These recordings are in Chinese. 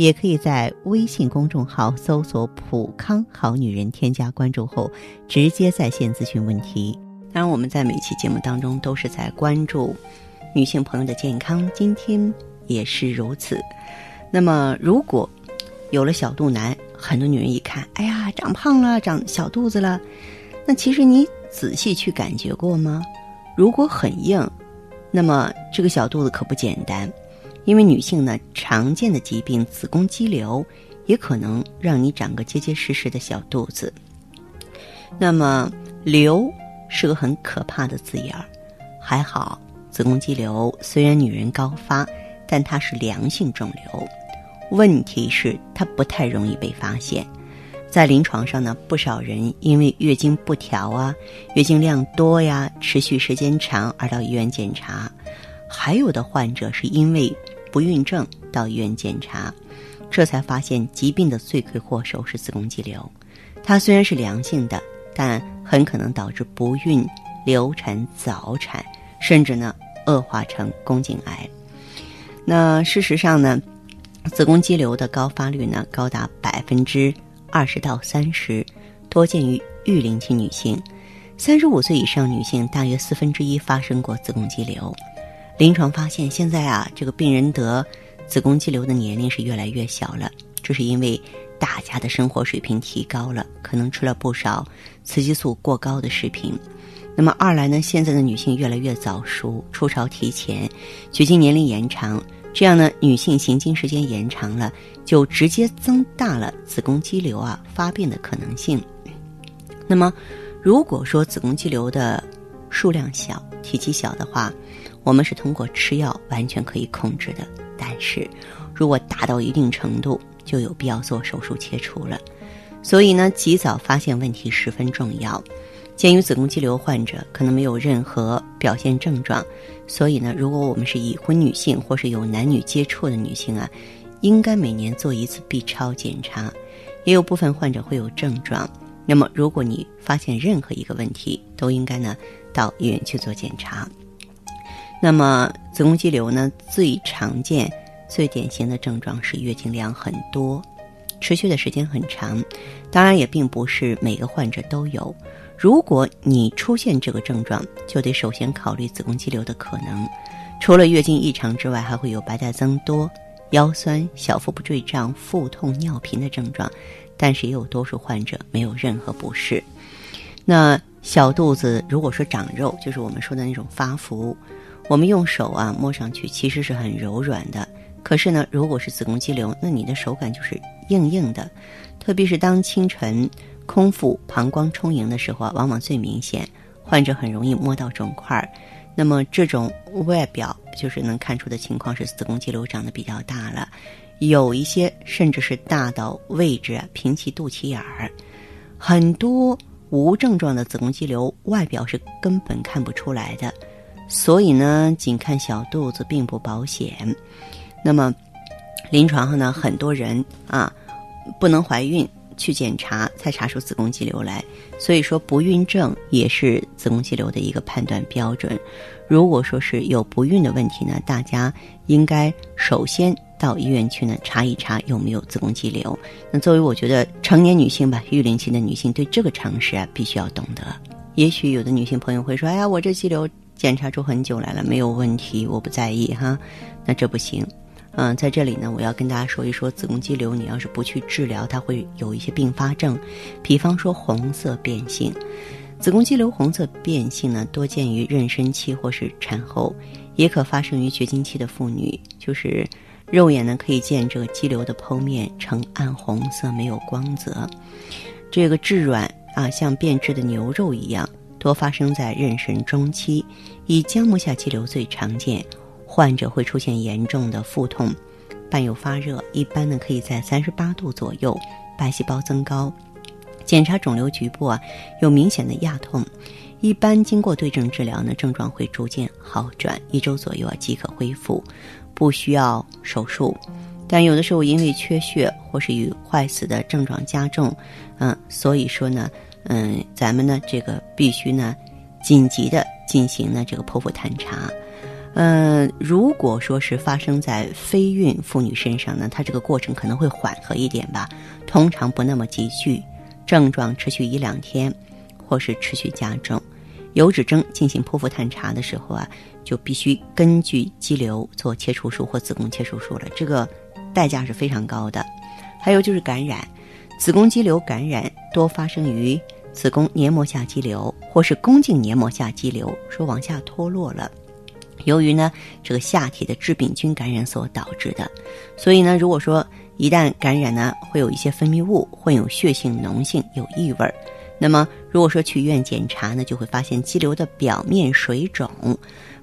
也可以在微信公众号搜索“普康好女人”，添加关注后直接在线咨询问题。当然，我们在每期节目当中都是在关注女性朋友的健康，今天也是如此。那么，如果有了小肚腩，很多女人一看，哎呀，长胖了，长小肚子了。那其实你仔细去感觉过吗？如果很硬，那么这个小肚子可不简单。因为女性呢，常见的疾病子宫肌瘤也可能让你长个结结实实的小肚子。那么“瘤”是个很可怕的字眼儿，还好，子宫肌瘤虽然女人高发，但它是良性肿瘤。问题是它不太容易被发现。在临床上呢，不少人因为月经不调啊、月经量多呀、持续时间长而到医院检查，还有的患者是因为不孕症到医院检查，这才发现疾病的罪魁祸首是子宫肌瘤。它虽然是良性的，但很可能导致不孕、流产、早产，甚至呢恶化成宫颈癌。那事实上呢，子宫肌瘤的高发率呢高达百分之二十到三十，多见于育龄期女性。三十五岁以上女性大约四分之一发生过子宫肌瘤。临床发现，现在啊，这个病人得子宫肌瘤的年龄是越来越小了。这是因为大家的生活水平提高了，可能吃了不少雌激素过高的食品。那么二来呢，现在的女性越来越早熟，初潮提前，绝经年龄延长，这样呢，女性行经时间延长了，就直接增大了子宫肌瘤啊发病的可能性。那么，如果说子宫肌瘤的数量小、体积小的话，我们是通过吃药完全可以控制的，但是如果达到一定程度，就有必要做手术切除了。所以呢，及早发现问题十分重要。鉴于子宫肌瘤患者可能没有任何表现症状，所以呢，如果我们是已婚女性或是有男女接触的女性啊，应该每年做一次 B 超检查。也有部分患者会有症状，那么如果你发现任何一个问题，都应该呢到医院去做检查。那么子宫肌瘤呢，最常见、最典型的症状是月经量很多，持续的时间很长。当然，也并不是每个患者都有。如果你出现这个症状，就得首先考虑子宫肌瘤的可能。除了月经异常之外，还会有白带增多、腰酸、小腹部坠胀、腹痛、尿频的症状。但是也有多数患者没有任何不适。那小肚子如果说长肉，就是我们说的那种发福。我们用手啊摸上去其实是很柔软的，可是呢，如果是子宫肌瘤，那你的手感就是硬硬的，特别是当清晨空腹膀胱充盈的时候啊，往往最明显，患者很容易摸到肿块儿。那么这种外表就是能看出的情况是子宫肌瘤长得比较大了，有一些甚至是大到位置啊平齐肚脐眼儿。很多无症状的子宫肌瘤外表是根本看不出来的。所以呢，仅看小肚子并不保险。那么，临床上呢，很多人啊，不能怀孕去检查才查出子宫肌瘤来。所以说，不孕症也是子宫肌瘤的一个判断标准。如果说是有不孕的问题呢，大家应该首先到医院去呢查一查有没有子宫肌瘤。那作为我觉得成年女性吧，育龄期的女性对这个常识啊，必须要懂得。也许有的女性朋友会说：“哎呀，我这肌瘤。”检查出很久来了，没有问题，我不在意哈。那这不行，嗯，在这里呢，我要跟大家说一说子宫肌瘤，你要是不去治疗，它会有一些并发症，比方说红色变性。子宫肌瘤红色变性呢，多见于妊娠期或是产后，也可发生于绝经期的妇女，就是肉眼呢可以见这个肌瘤的剖面呈暗红色，没有光泽，这个质软啊，像变质的牛肉一样。多发生在妊娠中期，以浆膜下肌瘤最常见，患者会出现严重的腹痛，伴有发热，一般呢可以在三十八度左右，白细胞增高，检查肿瘤局部啊有明显的压痛，一般经过对症治疗呢，症状会逐渐好转，一周左右啊即可恢复，不需要手术。但有的时候因为缺血或是与坏死的症状加重，嗯，所以说呢，嗯，咱们呢这个必须呢紧急的进行呢这个剖腹探查。嗯，如果说是发生在非孕妇女身上呢，它这个过程可能会缓和一点吧，通常不那么急剧，症状持续一两天，或是持续加重。有指征进行剖腹探查的时候啊，就必须根据肌瘤做切除术或子宫切除术了，这个代价是非常高的。还有就是感染，子宫肌瘤感染多发生于子宫黏膜下肌瘤或是宫颈黏膜下肌瘤，说往下脱落了。由于呢，这个下体的致病菌感染所导致的，所以呢，如果说一旦感染呢，会有一些分泌物混有血性、脓性，有异味儿。那么，如果说去医院检查呢，就会发现肌瘤的表面水肿，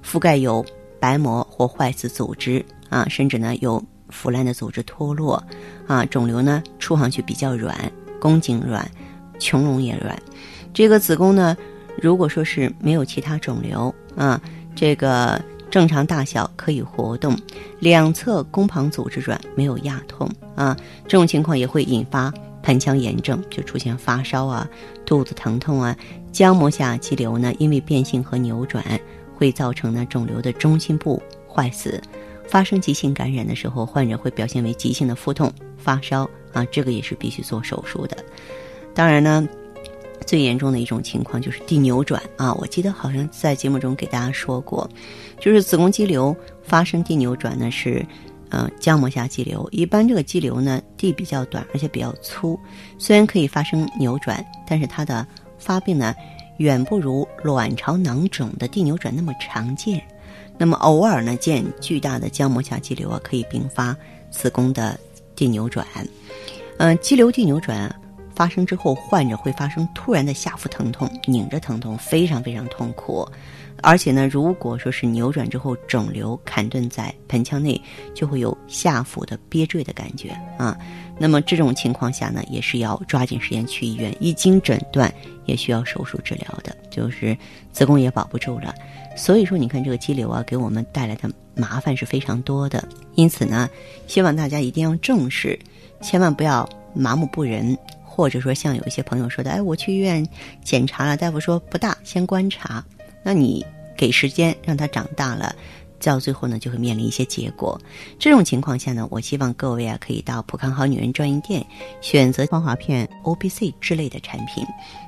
覆盖有白膜或坏死组织啊，甚至呢有腐烂的组织脱落啊，肿瘤呢触上去比较软，宫颈软，穹隆也软。这个子宫呢，如果说是没有其他肿瘤啊。这个正常大小可以活动，两侧宫旁组织软，没有压痛啊。这种情况也会引发盆腔炎症，就出现发烧啊、肚子疼痛啊。浆膜下肌瘤呢，因为变性和扭转，会造成呢肿瘤的中心部坏死。发生急性感染的时候，患者会表现为急性的腹痛、发烧啊，这个也是必须做手术的。当然呢。最严重的一种情况就是地扭转啊！我记得好像在节目中给大家说过，就是子宫肌瘤发生地扭转呢是，呃，浆膜下肌瘤。一般这个肌瘤呢地比较短，而且比较粗，虽然可以发生扭转，但是它的发病呢远不如卵巢囊肿的地扭转那么常见。那么偶尔呢见巨大的浆膜下肌瘤啊，可以并发子宫的蒂扭转。嗯，肌瘤蒂扭转。发生之后，患者会发生突然的下腹疼痛、拧着疼痛，非常非常痛苦。而且呢，如果说是扭转之后，肿瘤砍顿在盆腔内，就会有下腹的憋坠的感觉啊。那么这种情况下呢，也是要抓紧时间去医院，一经诊断也需要手术治疗的，就是子宫也保不住了。所以说，你看这个肌瘤啊，给我们带来的麻烦是非常多的。因此呢，希望大家一定要重视，千万不要麻木不仁。或者说，像有一些朋友说的，哎，我去医院检查了，大夫说不大，先观察。那你给时间让它长大了，到最后呢，就会面临一些结果。这种情况下呢，我希望各位啊，可以到普康好女人专营店选择芳华片、O B C 之类的产品，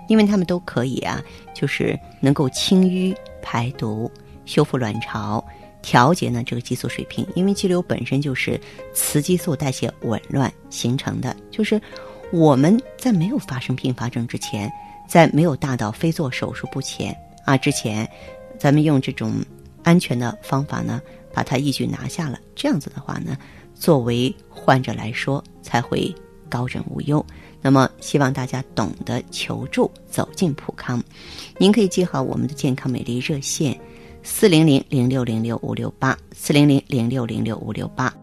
因为它们都可以啊，就是能够清淤排毒、修复卵巢、调节呢这个激素水平。因为肌瘤本身就是雌激素代谢紊乱形成的，就是。我们在没有发生并发症之前，在没有大到非做手术不前啊之前，咱们用这种安全的方法呢，把它一举拿下了。这样子的话呢，作为患者来说才会高枕无忧。那么，希望大家懂得求助，走进普康。您可以记好我们的健康美丽热线：四零零零六零六五六八，四零零零六零六五六八。